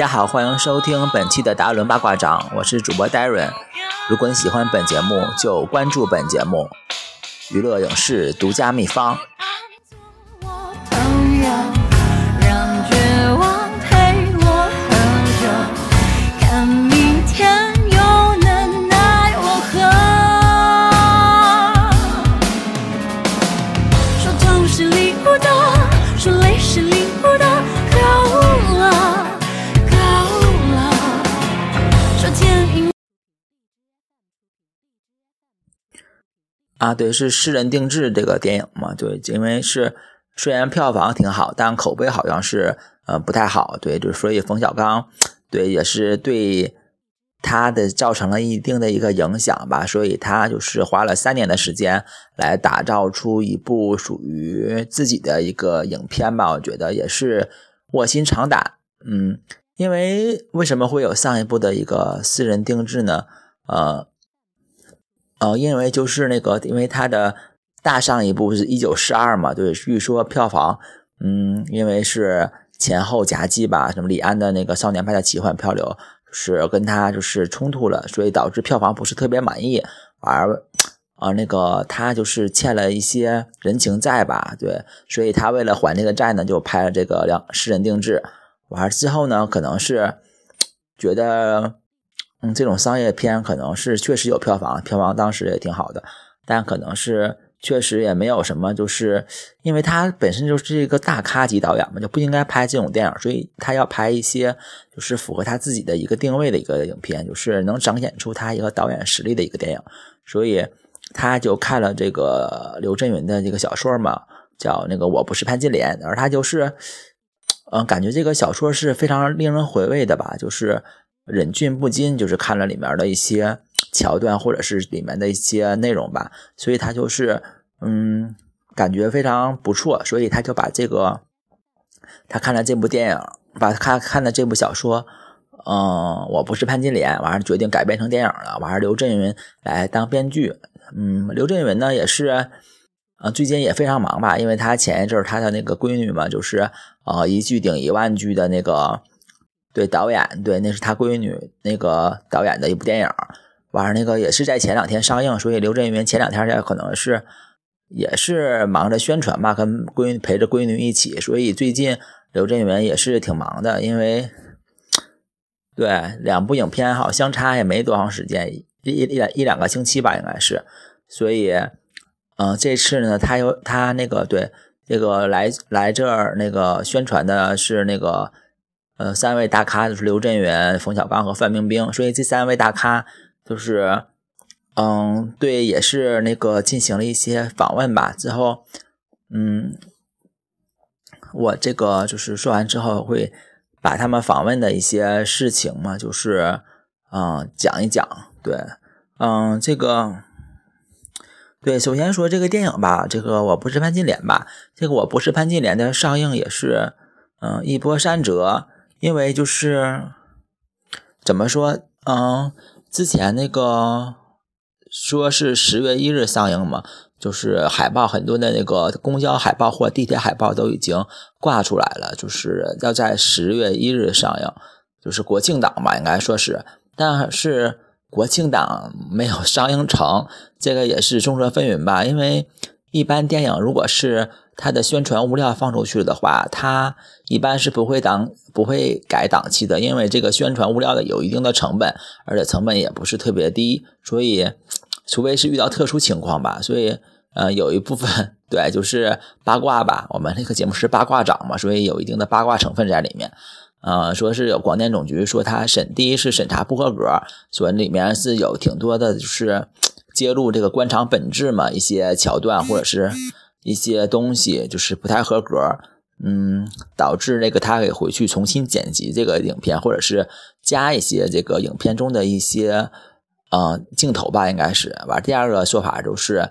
大家好，欢迎收听本期的达伦八卦掌，我是主播 Darren。如果你喜欢本节目，就关注本节目。娱乐影视独家秘方。啊，对，是私人定制这个电影嘛？对，因为是虽然票房挺好，但口碑好像是呃不太好。对，就所以冯小刚对也是对他的造成了一定的一个影响吧。所以他就是花了三年的时间来打造出一部属于自己的一个影片吧。我觉得也是卧薪尝胆。嗯，因为为什么会有上一部的一个私人定制呢？呃。呃，因为就是那个，因为他的大上一部是一九四二嘛，对，据说票房，嗯，因为是前后夹击吧，什么李安的那个少年派的奇幻漂流，是跟他就是冲突了，所以导致票房不是特别满意，而啊那个他就是欠了一些人情债吧，对，所以他为了还这个债呢，就拍了这个两私人定制，完之后呢，可能是觉得。嗯，这种商业片可能是确实有票房，票房当时也挺好的，但可能是确实也没有什么，就是因为他本身就是一个大咖级导演嘛，就不应该拍这种电影，所以他要拍一些就是符合他自己的一个定位的一个影片，就是能彰显出他一个导演实力的一个电影，所以他就看了这个刘震云的这个小说嘛，叫那个我不是潘金莲，而他就是，嗯，感觉这个小说是非常令人回味的吧，就是。忍俊不禁，就是看了里面的一些桥段，或者是里面的一些内容吧，所以他就是，嗯，感觉非常不错，所以他就把这个，他看了这部电影，把他看的这部小说，嗯，我不是潘金莲，完了决定改编成电影了，完了刘震云来当编剧，嗯，刘震云呢也是，呃，最近也非常忙吧，因为他前一阵他的那个闺女嘛，就是呃一句顶一万句的那个。对导演，对，那是他闺女那个导演的一部电影，完了那个也是在前两天上映，所以刘震云前两天也可能是也是忙着宣传吧，跟闺陪着闺女一起，所以最近刘震云也是挺忙的，因为对两部影片好相差也没多长时间，一一两一两个星期吧，应该是，所以嗯，这次呢，他有他那个对这个来来这儿那个宣传的是那个。呃，三位大咖就是刘震云、冯小刚和范冰冰，所以这三位大咖就是，嗯，对，也是那个进行了一些访问吧。之后，嗯，我这个就是说完之后会把他们访问的一些事情嘛，就是嗯讲一讲。对，嗯，这个对，首先说这个电影吧，这个我不是潘金莲吧，这个我不是潘金莲的上映也是嗯一波三折。因为就是怎么说，嗯，之前那个说是十月一日上映嘛，就是海报很多的那个公交海报或地铁海报都已经挂出来了，就是要在十月一日上映，就是国庆档吧，应该说是，但是国庆档没有 上映成，这个也是众说纷纭吧，因为一般电影如果是。它的宣传物料放出去的话，它一般是不会档不会改档期的，因为这个宣传物料的有一定的成本，而且成本也不是特别低，所以除非是遇到特殊情况吧。所以，呃，有一部分对就是八卦吧，我们那个节目是八卦掌嘛，所以有一定的八卦成分在里面。呃，说是有广电总局说它审第一是审查不合格，所以里面是有挺多的，就是揭露这个官场本质嘛，一些桥段或者是。一些东西就是不太合格，嗯，导致那个他给回去重新剪辑这个影片，或者是加一些这个影片中的一些呃镜头吧，应该是。完，第二个说法就是，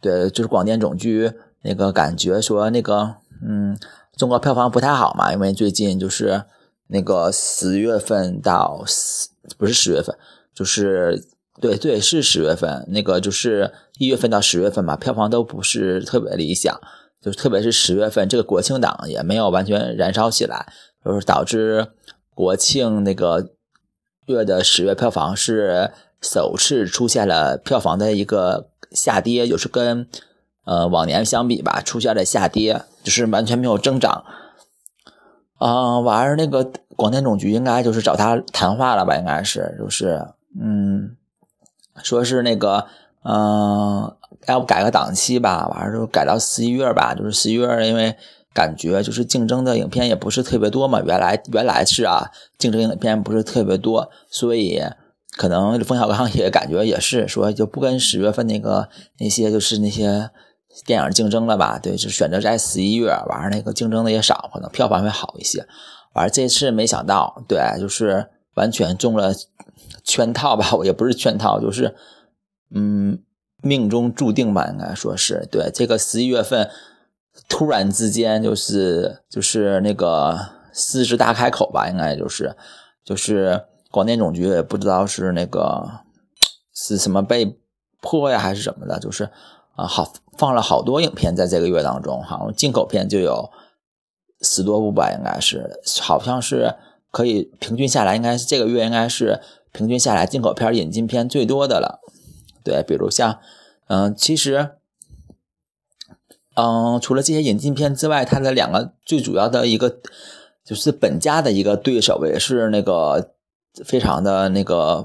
对，就是广电总局那个感觉说那个，嗯，中国票房不太好嘛，因为最近就是那个十月份到十不是十月份，就是。对对，是十月份，那个就是一月份到十月份吧，票房都不是特别理想，就是特别是十月份这个国庆档也没有完全燃烧起来，就是导致国庆那个月的十月票房是首次出现了票房的一个下跌，就是跟呃往年相比吧，出现了下跌，就是完全没有增长。啊，完儿那个广电总局应该就是找他谈话了吧？应该是，就是嗯，说是那个嗯，要不改个档期吧？完儿就改到十一月吧，就是十一月，因为。感觉就是竞争的影片也不是特别多嘛，原来原来是啊，竞争影片不是特别多，所以可能冯小刚也感觉也是说就不跟十月份那个那些就是那些电影竞争了吧？对，就选择在十一月，完儿那个竞争的也少，可能票房会好一些。完了这次没想到，对，就是完全中了圈套吧？我也不是圈套，就是嗯，命中注定吧，应该说是对这个十一月份。突然之间，就是就是那个四十大开口吧，应该就是就是广电总局也不知道是那个 是什么被迫呀，还是什么的，就是啊，好放了好多影片在这个月当中，好像进口片就有十多部吧，应该是好像是可以平均下来，应该是这个月应该是平均下来进口片引进片最多的了。对，比如像嗯，其实。嗯，除了这些引进片之外，它的两个最主要的一个就是本家的一个对手也是那个非常的那个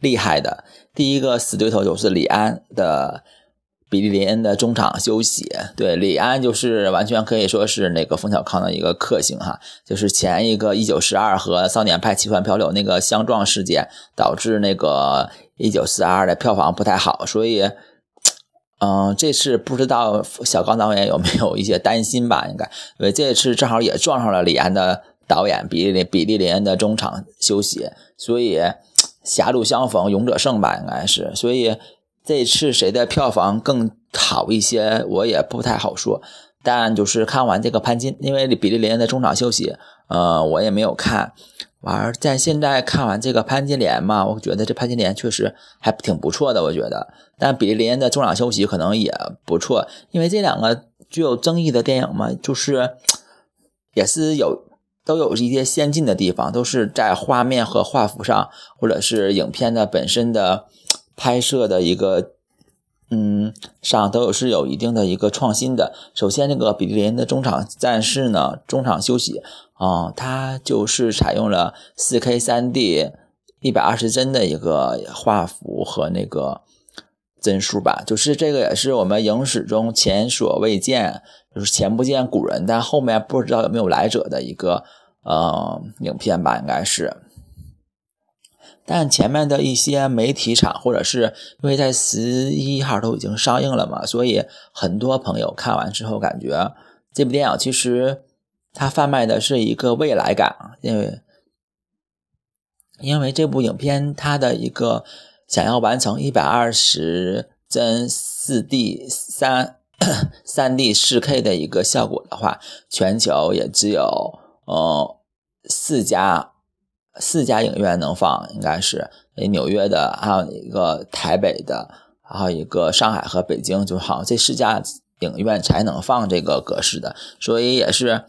厉害的。第一个死对头就是李安的《比利林恩的中场休息》。对，李安就是完全可以说是那个冯小刚的一个克星哈，就是前一个《一九四二》和《少年派奇幻漂流》那个相撞事件，导致那个《一九四二》的票房不太好，所以。嗯，这次不知道小刚导演有没有一些担心吧？应该，因为这次正好也撞上了李安的导演比利比利林恩的中场休息，所以狭路相逢勇者胜吧，应该是。所以这次谁的票房更好一些，我也不太好说。但就是看完这个潘金，因为比利林恩的中场休息，呃，我也没有看。完，在现在看完这个潘金莲嘛，我觉得这潘金莲确实还挺不错的，我觉得。但比利林恩的中场休息可能也不错，因为这两个具有争议的电影嘛，就是也是有都有一些先进的地方，都是在画面和画幅上，或者是影片的本身的拍摄的一个。嗯，上都有是有一定的一个创新的。首先，那个比利林的中场战士呢，中场休息啊，它就是采用了 4K 3D 一百二十帧的一个画幅和那个帧数吧。就是这个也是我们影史中前所未见，就是前不见古人，但后面不知道有没有来者的一个呃影片吧，应该是。但前面的一些媒体场，或者是因为在十一号都已经上映了嘛，所以很多朋友看完之后感觉这部电影其实它贩卖的是一个未来感，因为因为这部影片它的一个想要完成一百二十帧四 D 三 三 D 四 K 的一个效果的话，全球也只有呃四家。四家影院能放，应该是纽约的，还有一个台北的，还有一个上海和北京，就好像这四家影院才能放这个格式的，所以也是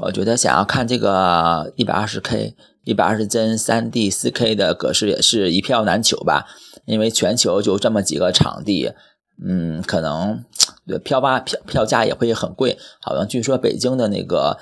我觉得想要看这个一百二十 K、一百二十帧三 D 四 K 的格式也是一票难求吧，因为全球就这么几个场地，嗯，可能票吧票票价也会很贵，好像据说北京的那个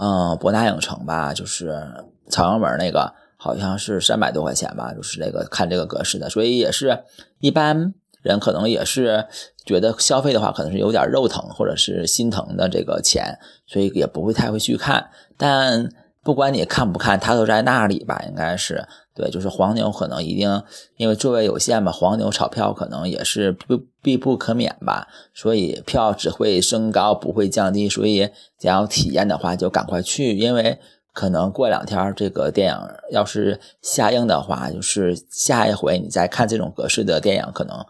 嗯博纳影城吧，就是朝阳门那个。好像是三百多块钱吧，就是那个看这个格式的，所以也是一般人可能也是觉得消费的话，可能是有点肉疼或者是心疼的这个钱，所以也不会太会去看。但不管你看不看，它都在那里吧，应该是对，就是黄牛可能一定因为座位有限嘛，黄牛炒票可能也是不必不可免吧，所以票只会升高不会降低，所以想要体验的话就赶快去，因为。可能过两天这个电影要是下映的话，就是下一回你再看这种格式的电影，可能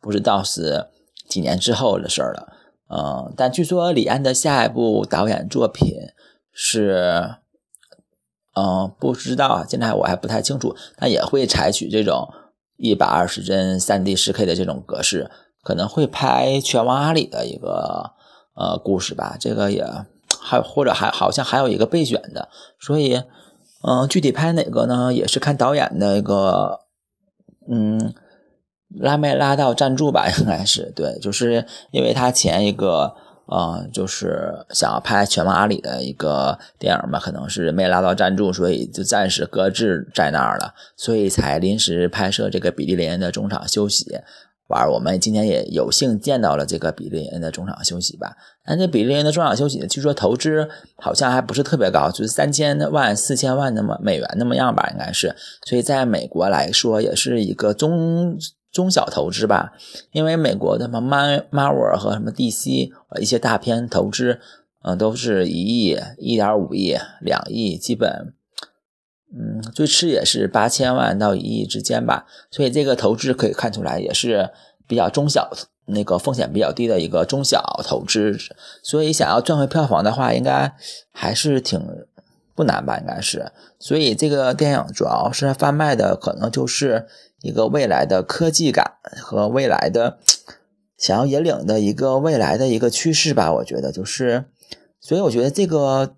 不知道是几年之后的事儿了。嗯，但据说李安的下一部导演作品是，嗯，不知道，现在我还不太清楚。但也会采取这种一百二十帧三 D 四 K 的这种格式，可能会拍《拳王阿里》的一个呃故事吧。这个也。还或者还好像还有一个备选的，所以，嗯，具体拍哪个呢？也是看导演的一个，嗯，拉没拉到赞助吧，应该是对，就是因为他前一个。啊，就是想要拍《全网阿里》的一个电影嘛，可能是没拉到赞助，所以就暂时搁置在那儿了，所以才临时拍摄这个比利林恩的中场休息。完，我们今天也有幸见到了这个比利林恩的中场休息吧。但这比利林恩的中场休息，据说投资好像还不是特别高，就是三千万、四千万那么美元那么样吧，应该是。所以在美国来说，也是一个中。中小投资吧，因为美国的什么马 e r 和什么 DC 一些大片投资，嗯，都是一亿、一点五亿、两亿，基本，最迟也是八千万到一亿之间吧。所以这个投资可以看出来也是比较中小，那个风险比较低的一个中小投资。所以想要赚回票房的话，应该还是挺不难吧？应该是。所以这个电影主要是贩卖的可能就是。一个未来的科技感和未来的想要引领的一个未来的一个趋势吧，我觉得就是，所以我觉得这个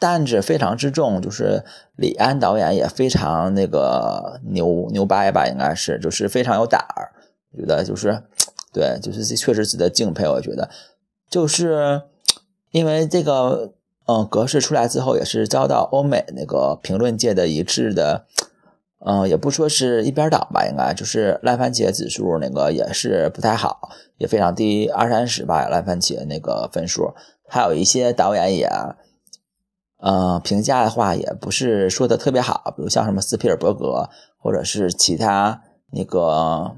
担子非常之重，就是李安导演也非常那个牛牛掰吧，应该是就是非常有胆儿，觉得就是对，就是这确实值得敬佩。我觉得就是因为这个嗯格式出来之后，也是遭到欧美那个评论界的一致的。嗯，也不说是一边倒吧，应该就是烂番茄指数那个也是不太好，也非常低，二三十吧，烂番茄那个分数。还有一些导演也，呃，评价的话也不是说的特别好，比如像什么斯皮尔伯格，或者是其他那个，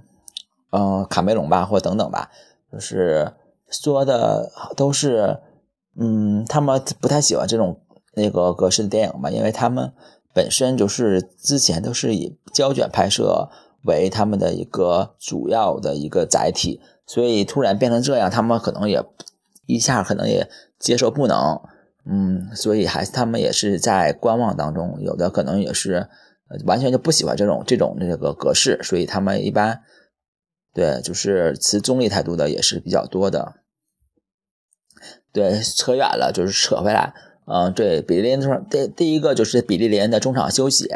呃，卡梅隆吧，或等等吧，就是说的都是，嗯，他们不太喜欢这种那个格式的电影吧，因为他们。本身就是之前都是以胶卷拍摄为他们的一个主要的一个载体，所以突然变成这样，他们可能也一下可能也接受不能，嗯，所以还他们也是在观望当中，有的可能也是完全就不喜欢这种这种这个格式，所以他们一般对就是持中立态度的也是比较多的。对，扯远了，就是扯回来。嗯，对，比利林恩第第一个就是比利林的中场休息，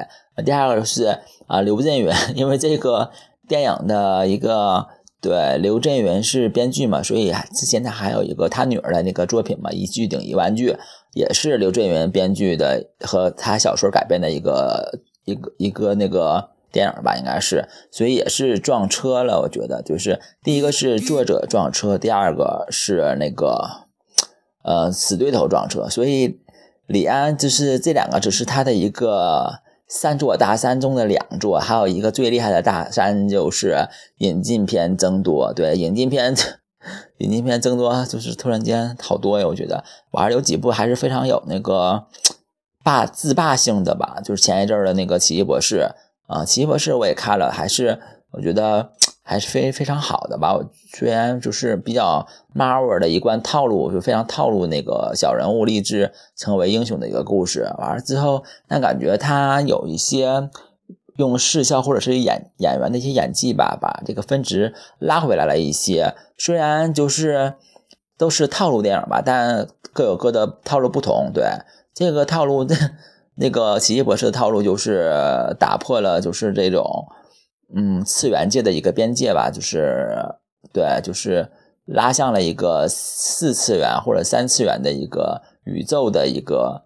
第二个是啊刘震云，因为这个电影的一个对刘震云是编剧嘛，所以现在还有一个他女儿的那个作品嘛，一句顶一万句，也是刘震云编剧的和他小说改编的一个一个一个那个电影吧，应该是，所以也是撞车了，我觉得就是第一个是作者撞车，第二个是那个。呃，死对头撞车，所以李安就是这两个，只是他的一个三座大山中的两座，还有一个最厉害的大山就是引进片增多。对，引进片，引进片增多，就是突然间好多呀，我觉得，还是有几部还是非常有那个霸自霸性的吧，就是前一阵的那个奇异博士啊，奇异博士我也看了，还是我觉得。还是非非常好的吧，虽然就是比较 Marvel 的一贯套路，就非常套路那个小人物励志成为英雄的一个故事。完了之后，但感觉他有一些用视效或者是演演员的一些演技吧，把这个分值拉回来了一些。虽然就是都是套路电影吧，但各有各的套路不同。对这个套路，那个奇异博士的套路就是打破了，就是这种。嗯，次元界的一个边界吧，就是对，就是拉向了一个四次元或者三次元的一个宇宙的一个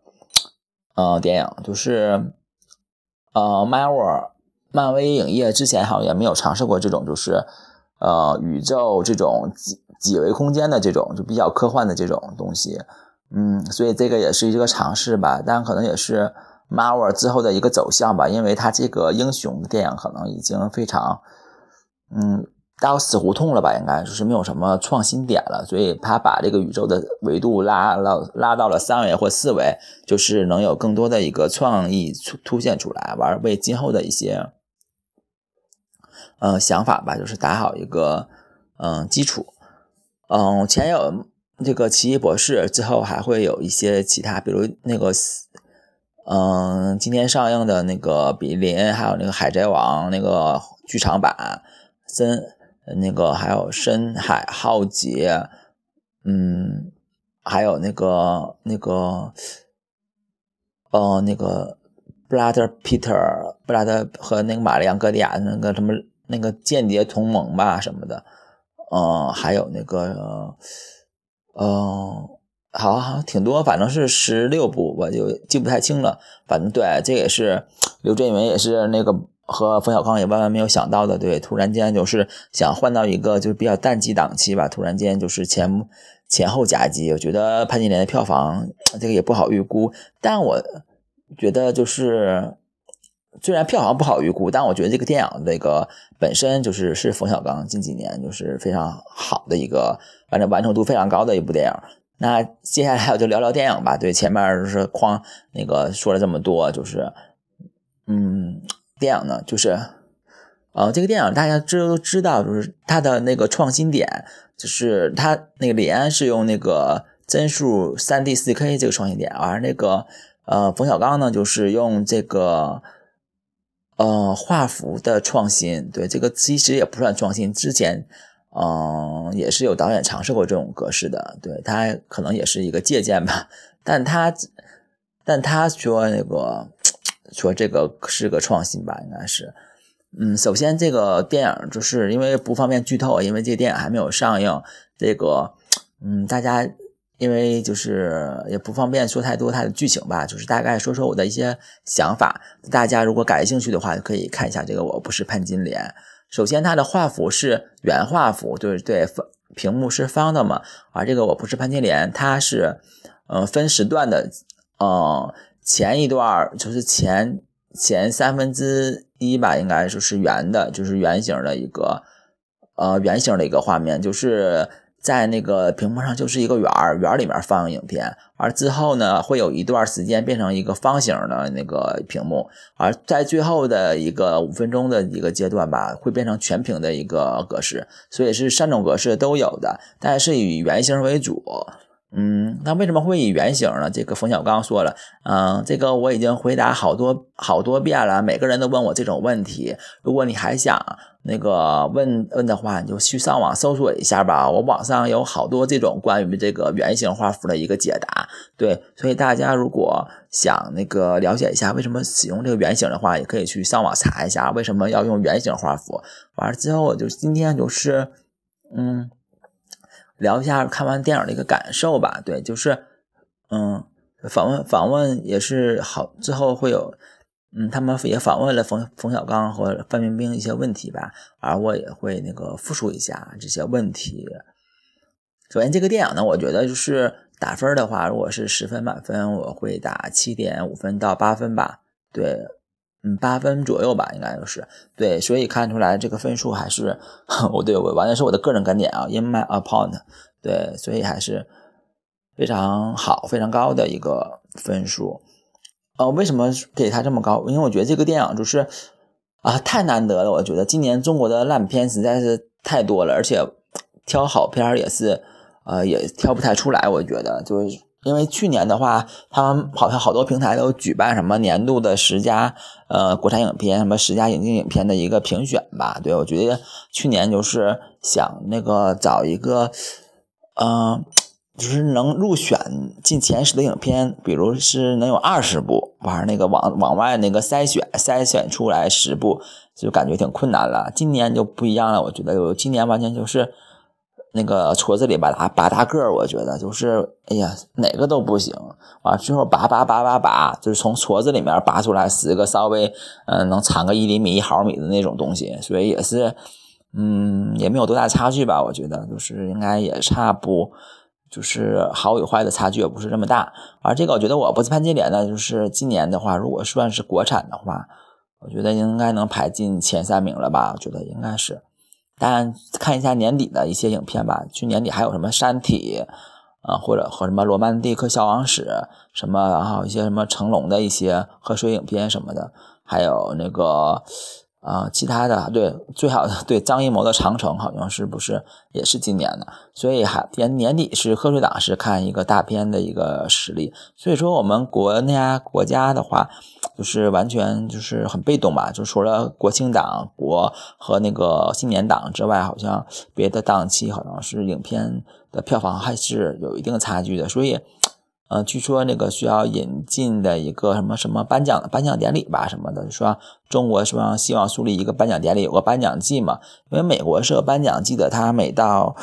嗯电影，就是呃，Marvel 漫威影业之前好像也没有尝试过这种，就是呃宇宙这种几几维空间的这种就比较科幻的这种东西，嗯，所以这个也是一个尝试吧，但可能也是。Marvel 之后的一个走向吧，因为他这个英雄电影可能已经非常，嗯，到死胡同了吧，应该就是没有什么创新点了，所以他把这个宇宙的维度拉了拉到了三维或四维，就是能有更多的一个创意出凸现出来，玩为今后的一些，嗯，想法吧，就是打好一个嗯基础，嗯，前有这个奇异博士，之后还会有一些其他，比如那个。嗯，今天上映的那个《比林》，还有那个《海贼王》那个剧场版，深那个还有《深海浩劫》，嗯，还有那个那个，呃，那个布拉德·皮特、布拉德和那个玛丽昂·戈迪亚那个什么那个间谍同盟吧什么的，嗯，还有那个，嗯，好好挺多，反正是十六部，我就记不太清了。反正对，这也是刘震云也是那个和冯小刚也万万没有想到的，对，突然间就是想换到一个就是比较淡季档期吧，突然间就是前前后夹击，我觉得潘金莲的票房这个也不好预估，但我。觉得就是，虽然票房不好预估，但我觉得这个电影这个本身就是是冯小刚近几年就是非常好的一个，反正完成度非常高的一部电影。那接下来我就聊聊电影吧。对，前面就是框那个说了这么多，就是，嗯，电影呢，就是，呃，这个电影大家知都知道，就是它的那个创新点，就是它那个李安是用那个帧数三 D 四 K 这个创新点，而那个。呃，冯小刚呢，就是用这个呃画幅的创新，对这个其实也不算创新，之前嗯也是有导演尝试过这种格式的，对他可能也是一个借鉴吧，但他但他说那个说这个是个创新吧，应该是，嗯，首先这个电影就是因为不方便剧透，因为这个电影还没有上映，这个嗯大家。因为就是也不方便说太多它的剧情吧，就是大概说说我的一些想法。大家如果感兴趣的话，可以看一下这个。我不是潘金莲。首先，它的画幅是原画幅，就是对方，屏幕是方的嘛。而这个我不是潘金莲，它是呃分时段的，嗯前一段就是前前三分之一吧，应该说是圆的，就是圆形的一个呃圆形的一个画面，就是。在那个屏幕上就是一个圆儿，圆儿里面放影片，而之后呢会有一段时间变成一个方形的那个屏幕，而在最后的一个五分钟的一个阶段吧，会变成全屏的一个格式，所以是三种格式都有的，但是以圆形为主。嗯，那为什么会以圆形呢？这个冯小刚说了，嗯，这个我已经回答好多好多遍了，每个人都问我这种问题。如果你还想那个问问的话，你就去上网搜索一下吧。我网上有好多这种关于这个圆形画幅的一个解答。对，所以大家如果想那个了解一下为什么使用这个圆形的话，也可以去上网查一下为什么要用圆形画幅。完了之后，我就今天就是，嗯。聊一下看完电影的一个感受吧，对，就是，嗯，访问访问也是好，之后会有，嗯，他们也访问了冯冯小刚和范冰冰一些问题吧，而我也会那个复述一下这些问题。首先，这个电影呢，我觉得就是打分的话，如果是十分满分，我会打七点五分到八分吧，对。嗯，八分左右吧，应该就是对，所以看出来这个分数还是 我对我完全是我的个人观点啊，in my opinion，对，所以还是非常好、非常高的一个分数。呃，为什么给他这么高？因为我觉得这个电影就是啊，太难得了。我觉得今年中国的烂片实在是太多了，而且挑好片也是呃也挑不太出来。我觉得就是。因为去年的话，他们好像好多平台都举办什么年度的十佳呃国产影片，什么十佳引进影片的一个评选吧。对我觉得去年就是想那个找一个，嗯，就是能入选进前十的影片，比如是能有二十部，玩那个往往外那个筛选筛选出来十部，就感觉挺困难了。今年就不一样了，我觉得有今年完全就是。那个矬子里拔大拔大个儿，我觉得就是，哎呀，哪个都不行啊！最后拔拔拔拔拔，就是从矬子里面拔出来十个稍微，嗯，能长个一厘米、一毫米的那种东西，所以也是，嗯，也没有多大差距吧？我觉得就是应该也差不，就是好与坏的差距也不是这么大。而这个我觉得我不是潘金莲呢，就是今年的话，如果算是国产的话，我觉得应该能排进前三名了吧？我觉得应该是。但看一下年底的一些影片吧，去年底还有什么《山体》，啊，或者和什么《罗曼蒂克消亡史》，什么，然后一些什么成龙的一些贺岁影片什么的，还有那个。啊，其他的对最好的 对张艺谋的《长城》好像是不是也是今年的？所以还年年底是贺岁档，是看一个大片的一个实力。所以说我们国内啊国家的话，就是完全就是很被动吧。就除了国庆档、国和那个新年档之外，好像别的档期好像是影片的票房还是有一定差距的。所以，呃，据说那个需要引进的一个什么什么颁奖颁奖典礼吧什么的，说中国说希望树立一个颁奖典礼，有个颁奖季嘛，因为美国是有颁奖季的，它每到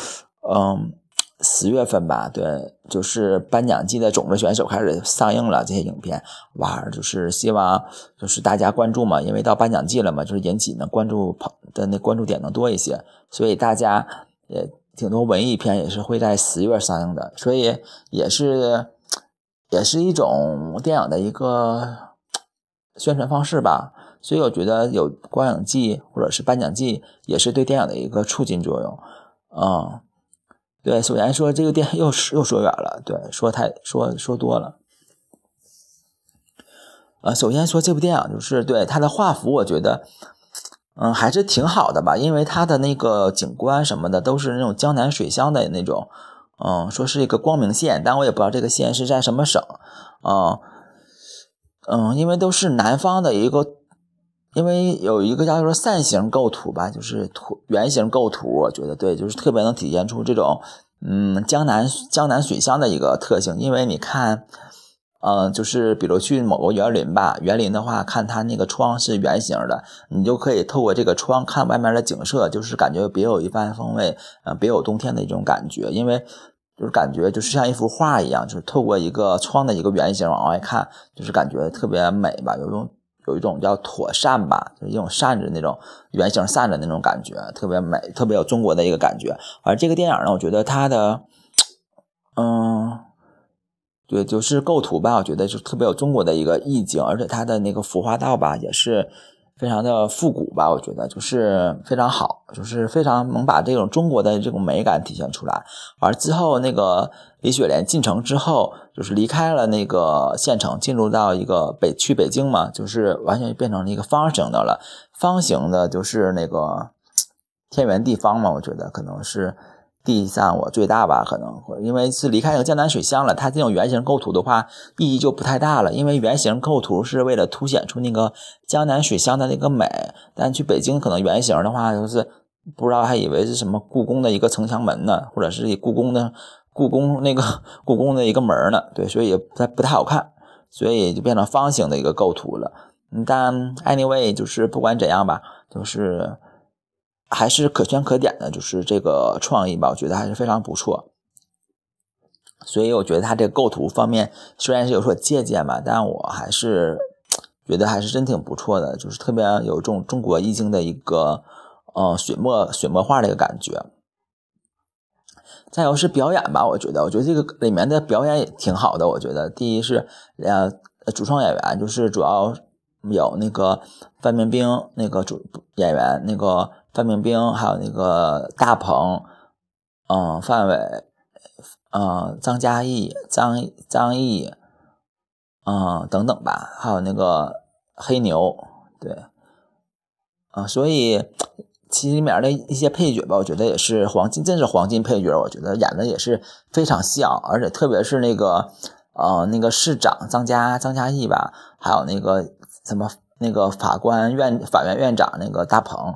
嗯十月份吧，对，就是颁奖季的种子选手开始上映了这些影片，哇，就是希望就是大家关注嘛，因为到颁奖季了嘛，就是引起呢关注跑的那关注点能多一些，所以大家也挺多文艺片也是会在十月上映的，所以也是。也是一种电影的一个宣传方式吧，所以我觉得有观影季或者是颁奖季，也是对电影的一个促进作用。嗯，对，首先说这个电影又又说远了，对，说太说说多了。呃，首先说这部电影就是对它的画幅，我觉得嗯还是挺好的吧，因为它的那个景观什么的都是那种江南水乡的那种。嗯，说是一个光明县，但我也不知道这个县是在什么省。嗯，嗯，因为都是南方的一个，因为有一个叫做扇形构图吧，就是图圆形构图，我觉得对，就是特别能体现出这种嗯江南江南水乡的一个特性。因为你看。嗯，就是比如去某个园林吧，园林的话，看它那个窗是圆形的，你就可以透过这个窗看外面的景色，就是感觉别有一番风味，嗯，别有洞天的一种感觉。因为就是感觉就是像一幅画一样，就是透过一个窗的一个圆形往外看，就是感觉特别美吧，有种有一种叫妥善吧，就是一种扇子那种圆形扇子那种感觉，特别美，特别有中国的一个感觉。而这个电影呢，我觉得它的，嗯。对，就是构图吧，我觉得就特别有中国的一个意境，而且它的那个服化道吧，也是非常的复古吧，我觉得就是非常好，就是非常能把这种中国的这种美感体现出来。而之后那个李雪莲进城之后，就是离开了那个县城，进入到一个北去北京嘛，就是完全变成了一个方形的了，方形的，就是那个天圆地方嘛，我觉得可能是。地上我最大吧，可能因为是离开那个江南水乡了，它这种圆形构图的话意义就不太大了。因为圆形构图是为了凸显出那个江南水乡的那个美，但去北京可能圆形的话就是不知道还以为是什么故宫的一个城墙门呢，或者是故宫的故宫那个故宫的一个门呢？对，所以不太不太好看，所以就变成方形的一个构图了。但 anyway 就是不管怎样吧，就是。还是可圈可点的，就是这个创意吧，我觉得还是非常不错。所以我觉得它这个构图方面虽然是有所借鉴吧，但我还是觉得还是真挺不错的，就是特别有这种中国意境的一个呃水墨水墨画的一个感觉。再有是表演吧，我觉得我觉得这个里面的表演也挺好的。我觉得第一是呃主创演员，就是主要有那个范冰冰那个主演员那个。范冰冰，还有那个大鹏，嗯，范伟，嗯，张嘉译，张张译，嗯，等等吧，还有那个黑牛，对，啊，所以其实里面的一些配角吧，我觉得也是黄金，真是黄金配角，我觉得演的也是非常像，而且特别是那个，呃，那个市长张嘉张嘉译吧，还有那个什么那个法官院法院院长那个大鹏。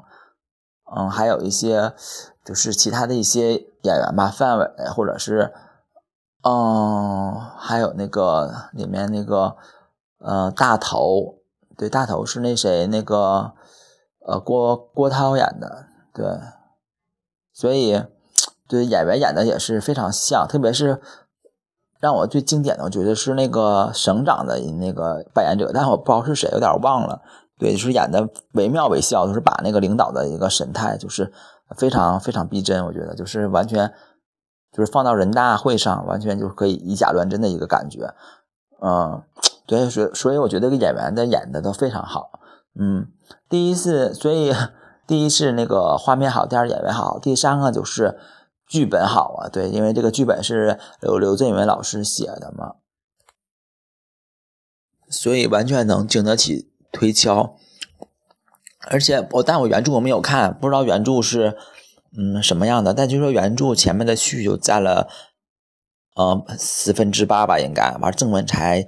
嗯，还有一些就是其他的一些演员吧，范伟或者是，嗯，还有那个里面那个呃大头，对，大头是那谁那个呃郭郭涛演的，对，所以对演员演的也是非常像，特别是让我最经典的，我觉得是那个省长的那个扮演者，但我不知道是谁，有点忘了。对，就是演的惟妙惟肖，就是把那个领导的一个神态，就是非常非常逼真。我觉得就是完全就是放到人大会上，完全就可以以假乱真的一个感觉。嗯，对，所所以我觉得这个演员的演的都非常好。嗯，第一是所以第一是那个画面好，第二演员好，第三个就是剧本好啊。对，因为这个剧本是刘刘震云老师写的嘛，所以完全能经得起。推敲，而且我但我原著我没有看，不知道原著是嗯什么样的。但据说原著前面的序就占了呃四分之八吧，应该完正文才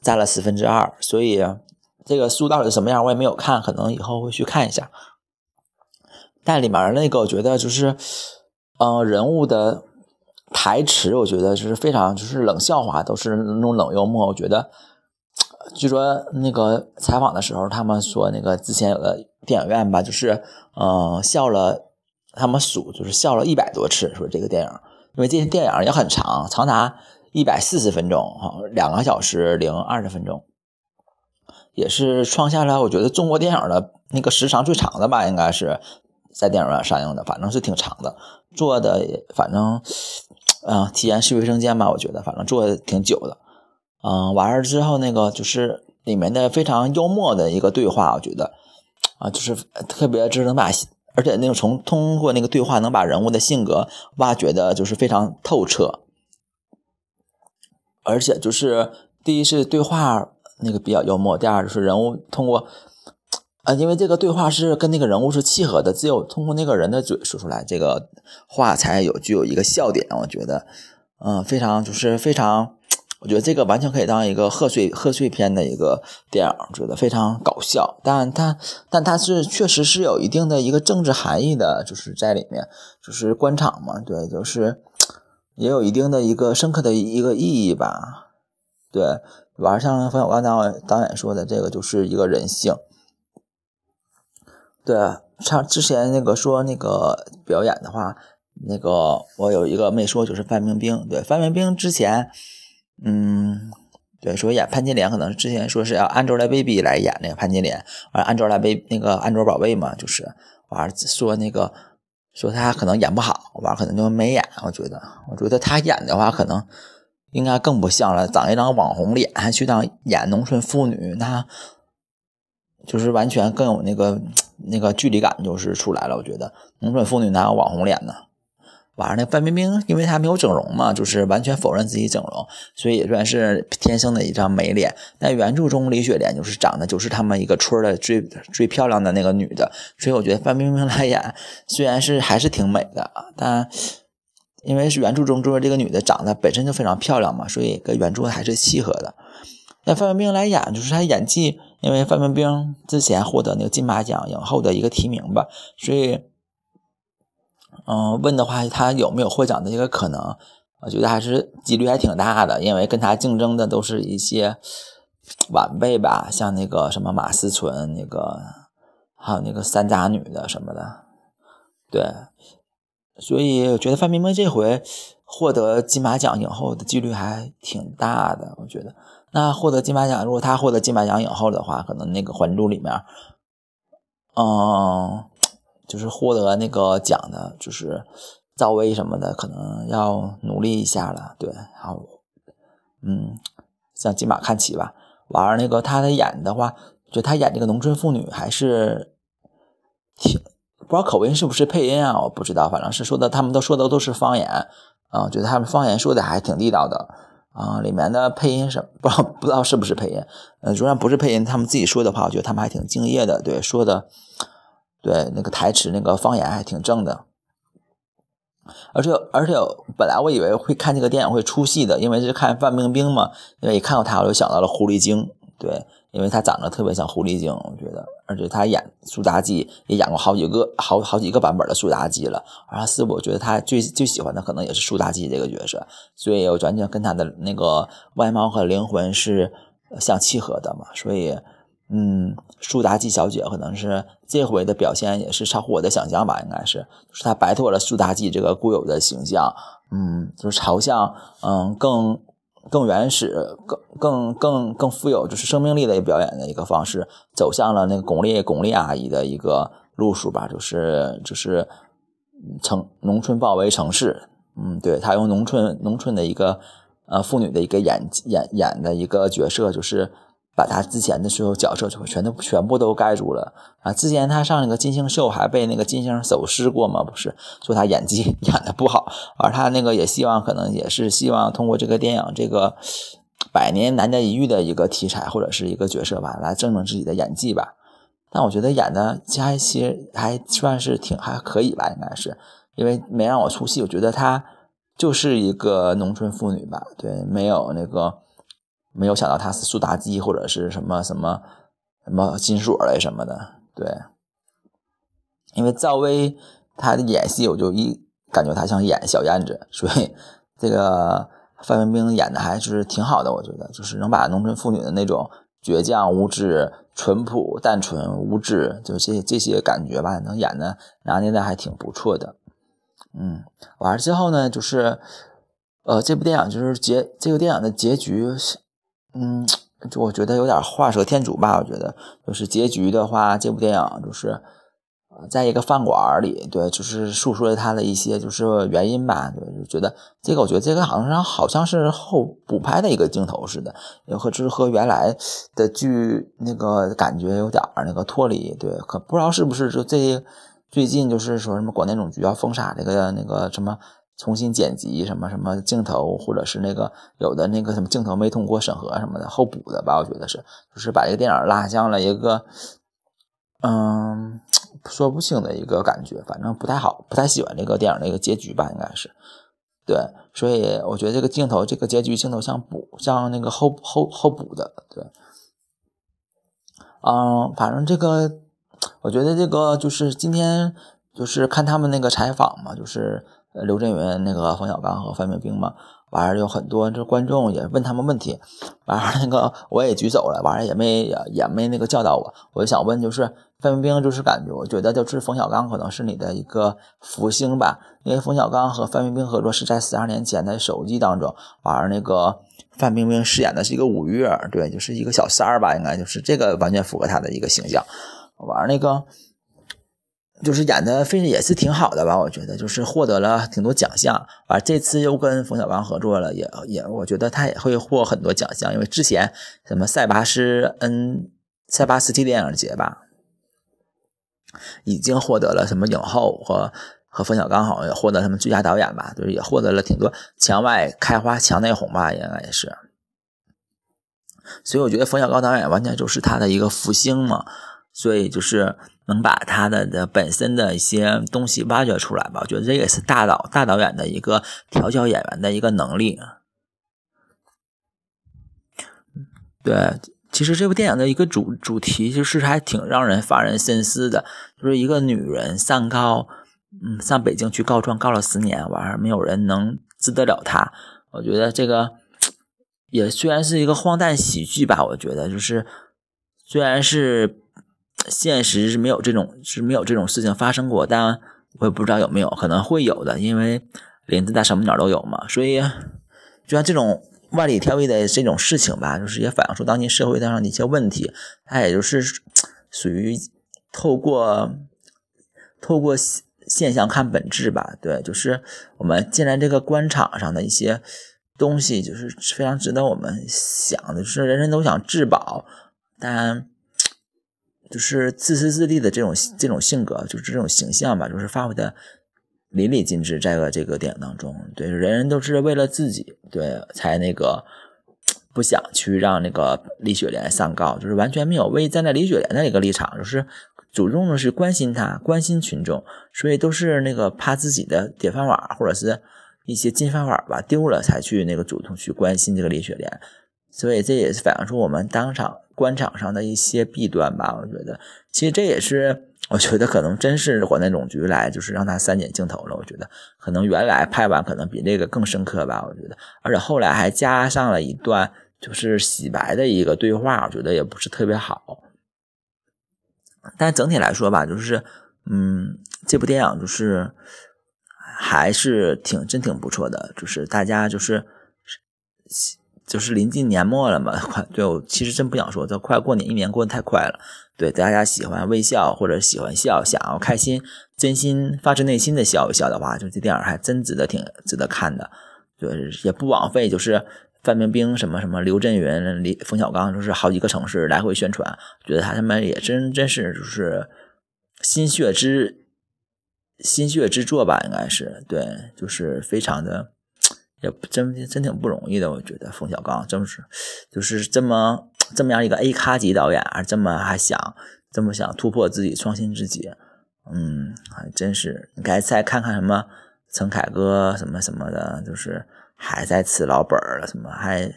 占了四分之二，所以这个书到底什么样我也没有看，可能以后会去看一下。但里面那个我觉得就是嗯人物的台词，我觉得就是非常就是冷笑话，都是那种冷幽默。我觉得，据说那个采访的时候，他们说那个之前有个电影院吧，就是嗯笑了，他们数就是笑了一百多次，说这个电影，因为这些电影也很长，长达一百四十分钟哈，两个小时零二十分钟。也是创下了我觉得中国电影的那个时长最长的吧，应该是在电影院上映的，反正是挺长的，做的反正嗯体验是卫生间吧，我觉得反正做的挺久的，嗯，完了之后那个就是里面的非常幽默的一个对话，我觉得啊就是特别就是能把，而且那个从通过那个对话能把人物的性格挖掘的，就是非常透彻，而且就是第一是对话。那个比较幽默。第二就是人物通过，啊，因为这个对话是跟那个人物是契合的，只有通过那个人的嘴说出来，这个话才有具有一个笑点。我觉得，嗯，非常就是非常，我觉得这个完全可以当一个贺岁贺岁片的一个电影，觉得非常搞笑。但它但它是确实是有一定的一个政治含义的，就是在里面，就是官场嘛，对，就是也有一定的一个深刻的一个意义吧，对。玩像冯小刚导导演说的，这个就是一个人性。对，像之前那个说那个表演的话，那个我有一个没说，就是范冰冰。对，范冰冰之前，嗯，对，说演潘金莲，可能之前说是要 Angelababy 来演那个潘金莲，完 Angelababy 那个安卓宝贝嘛，就是完说那个说她可能演不好，完可能就没演。我觉得，我觉得她演的话可能。应该更不像了，长一张网红脸还去当演农村妇女，那就是完全更有那个那个距离感，就是出来了。我觉得农村妇女哪有网红脸呢？完了，那范冰冰因为她没有整容嘛，就是完全否认自己整容，所以也算是天生的一张美脸。但原著中李雪莲就是长得就是他们一个村的最最漂亮的那个女的，所以我觉得范冰冰来演虽然是还是挺美的，但。因为是原著中，就是这个女的长得本身就非常漂亮嘛，所以跟原著还是契合的。那范冰冰来演，就是她演技，因为范冰冰之前获得那个金马奖影后的一个提名吧，所以，嗯，问的话，他有没有获奖的一个可能？我觉得还是几率还挺大的，因为跟他竞争的都是一些晚辈吧，像那个什么马思纯，那个还有那个三甲女的什么的，对。所以我觉得范冰冰这回获得金马奖影后的几率还挺大的。我觉得，那获得金马奖，如果她获得金马奖影后的话，可能那个《还珠》里面，嗯，就是获得那个奖的，就是赵薇什么的，可能要努力一下了。对，然后，嗯，向金马看齐吧。完了，那个她的演的话，就她演这个农村妇女还是挺。不知道口音是不是配音啊？我不知道，反正是说的，他们都说的都是方言啊，觉得他们方言说的还挺地道的啊。里面的配音是不知道不知道是不是配音，嗯，如果不是配音，他们自己说的话，我觉得他们还挺敬业的，对，说的对那个台词那个方言还挺正的。而且而且本来我以为会看这个电影会出戏的，因为是看范冰冰嘛，因为一看到她我就想到了狐狸精，对。因为她长得特别像狐狸精，我觉得，而且她演苏妲己也演过好几个好好几个版本的苏妲己了，而是我觉得她最最喜欢的可能也是苏妲己这个角色，所以我完全跟她的那个外貌和灵魂是相契合的嘛，所以，嗯，苏妲己小姐可能是这回的表现也是超乎我的想象吧，应该是，就是她摆脱了苏妲己这个固有的形象，嗯，就是朝向嗯更。更原始、更更更更富有就是生命力的表演的一个方式，走向了那个巩俐巩俐阿姨的一个路数吧，就是就是城农村包围城市，嗯，对她用农村农村的一个呃妇女的一个演演演的一个角色，就是。把他之前的所有角色全都全部都盖住了啊！之前他上那个金星秀还被那个金星手撕过吗？不是说他演技 演的不好，而他那个也希望可能也是希望通过这个电影这个百年难得一遇的一个题材或者是一个角色吧，来证明自己的演技吧。但我觉得演的还其实还算是挺还可以吧，应该是因为没让我出戏。我觉得他就是一个农村妇女吧，对，没有那个。没有想到他是苏妲己或者是什么什么什么金锁嘞什么的，对，因为赵薇她的演戏，我就一感觉她像演小燕子，所以这个范冰冰演的还是挺好的，我觉得就是能把农村妇女的那种倔强、无知、淳朴、单纯、无知，就这这些感觉吧，能演的拿捏的还挺不错的。嗯，完了之后呢，就是呃，这部电影就是结这个电影的结局是，嗯，就我觉得有点画蛇添足吧。我觉得就是结局的话，这部电影就是。在一个饭馆里，对，就是诉说了他的一些就是原因吧，对，就觉得这个，我觉得这个好像好像是后补拍的一个镜头似的，也和就是和原来的剧那个感觉有点那个脱离，对，可不知道是不是就这最近就是说什么广电总局要封杀这个那个什么重新剪辑什么什么镜头，或者是那个有的那个什么镜头没通过审核什么的后补的吧，我觉得是，就是把这个电影拉向了一个，嗯。说不清的一个感觉，反正不太好，不太喜欢这个电影的一个结局吧，应该是，对，所以我觉得这个镜头，这个结局镜头像补，像那个后后后补的，对，嗯，反正这个，我觉得这个就是今天就是看他们那个采访嘛，就是刘震云、那个冯小刚和范冰冰嘛。完了有很多这观众也问他们问题，完了那个我也举手了，完了也没也没那个教导我，我就想问就是范冰冰就是感觉我觉得就是冯小刚可能是你的一个福星吧，因为冯小刚和范冰冰合作是在十二年前的手机当中，完了那个范冰冰饰演的是一个五月，对，就是一个小三儿吧，应该就是这个完全符合他的一个形象，完了那个。就是演的非也是挺好的吧，我觉得就是获得了挺多奖项，完这次又跟冯小刚合作了，也也我觉得他也会获很多奖项，因为之前什么塞巴斯恩塞巴斯蒂电影节吧，已经获得了什么影后和和冯小刚好像也获得什么最佳导演吧，就是也获得了挺多墙外开花墙内红吧，应该也是，所以我觉得冯小刚导演完全就是他的一个福星嘛，所以就是。能把他的的本身的一些东西挖掘出来吧，我觉得这也是大导大导演的一个调教演员的一个能力。对，其实这部电影的一个主主题就是还挺让人发人深思的，就是一个女人上告，嗯，上北京去告状，告了十年，完没有人能治得了她。我觉得这个也虽然是一个荒诞喜剧吧，我觉得就是虽然是。现实是没有这种是没有这种事情发生过，但我也不知道有没有可能会有的，因为林子大什么鸟都有嘛，所以就像这种万里挑一的这种事情吧，就是也反映出当今社会上的一些问题，它也就是属于透过透过现象看本质吧，对，就是我们既然这个官场上的一些东西，就是非常值得我们想的，就是人人都想质保，但。就是自私自利的这种这种性格，就是这种形象吧，就是发挥的淋漓尽致，在个这个电影当中，对，人人都是为了自己，对，才那个不想去让那个李雪莲上告，就是完全没有为站在李雪莲的一个立场，就是主动的是关心她，关心群众，所以都是那个怕自己的铁饭碗或者是一些金饭碗吧丢了，才去那个主动去关心这个李雪莲。所以这也是反映出我们当场官场上的一些弊端吧。我觉得，其实这也是我觉得可能真是广电总局来就是让他删减镜头了。我觉得可能原来拍完可能比那个更深刻吧。我觉得，而且后来还加上了一段就是洗白的一个对话，我觉得也不是特别好。但整体来说吧，就是嗯，这部电影就是还是挺真挺不错的，就是大家就是。就是临近年末了嘛，快对我其实真不想说，这快过年，一年过得太快了。对大家喜欢微笑或者喜欢笑，想要开心，真心发自内心的笑一笑的话，就这电影还真值得挺值得看的。对，也不枉费，就是范冰冰什么什么刘震云、李冯小刚，就是好几个城市来回宣传，觉得他他们也真真是就是心血之心血之作吧，应该是对，就是非常的。也真真挺不容易的，我觉得冯小刚真是就是这么这么样一个 A 咖级导演，而这么还想这么想突破自己、创新自己，嗯，还真是。你该再看看什么陈凯歌什么什么的，就是还在吃老本儿了，什么还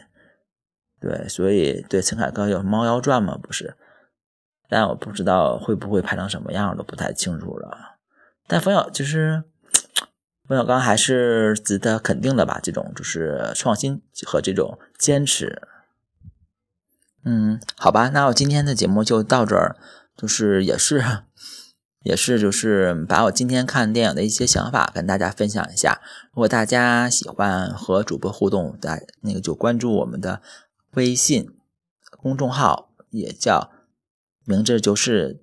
对，所以对陈凯歌有《猫妖传》吗？不是，但我不知道会不会拍成什么样，都不太清楚了。但冯小就是。冯小刚还是值得肯定的吧？这种就是创新和这种坚持。嗯，好吧，那我今天的节目就到这儿，就是也是也是就是把我今天看电影的一些想法跟大家分享一下。如果大家喜欢和主播互动，大那个就关注我们的微信公众号，也叫名字就是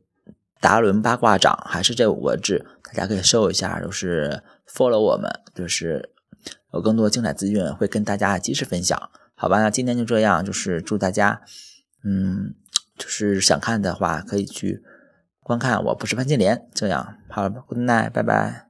达伦八卦掌，还是这五个字，大家可以搜一下，就是。Follow 我们，就是有更多精彩资讯会跟大家及时分享，好吧？那今天就这样，就是祝大家，嗯，就是想看的话可以去观看。我不是潘金莲，这样好，Good night，拜拜。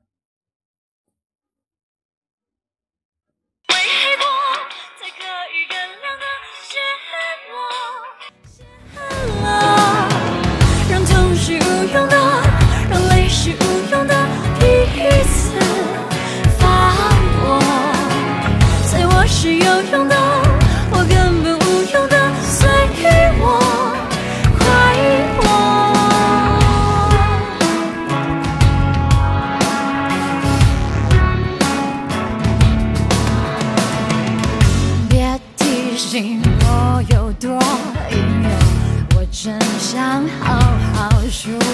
想好好说。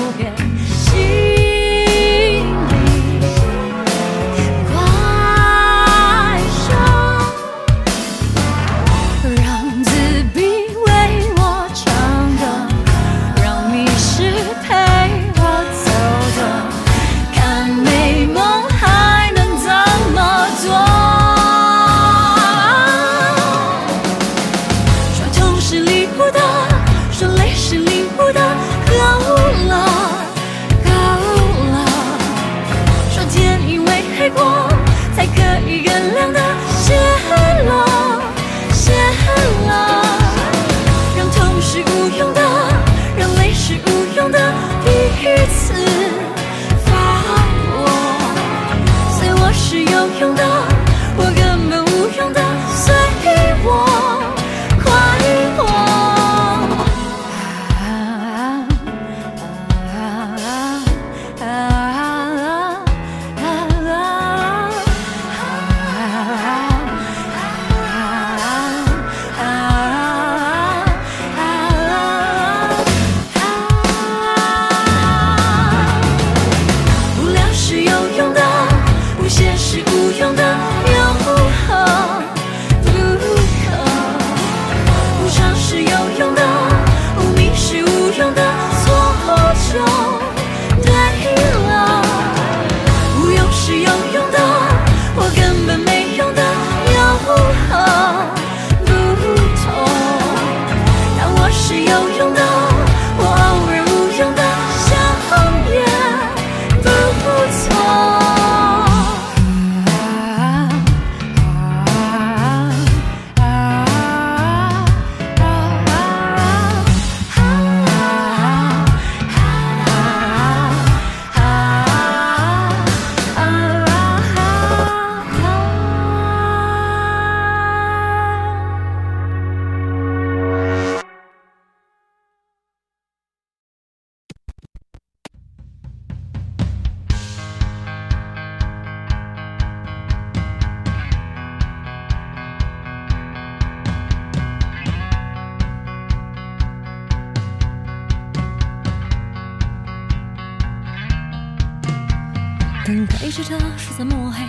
能开始的是在抹黑，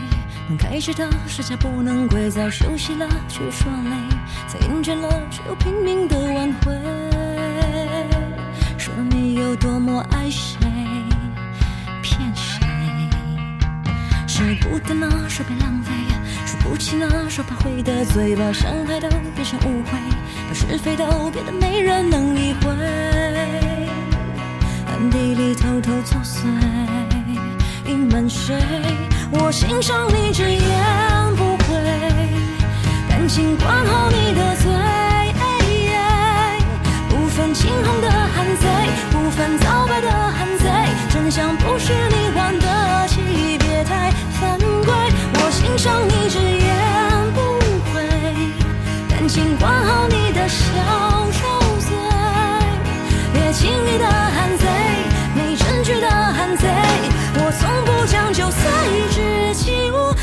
能开始的是家不能跪，早休息了却说累，才厌倦了却又拼命的挽回。说你有多么爱谁，骗谁？舍不得呢，说别浪费，说不起呢，说怕会得罪，把伤害都变成误会，把是非都变得没人能理会，暗地里偷偷作祟。满水，我欣赏你直言不讳，感情管好你的嘴，不分青红的汉贼，不分皂白的汉贼，真相不是你玩得起，别太犯规。我欣赏你直言不讳，感情管好你的小受嘴，别轻易的汉贼，没证据的汉贼。从不讲究随之起舞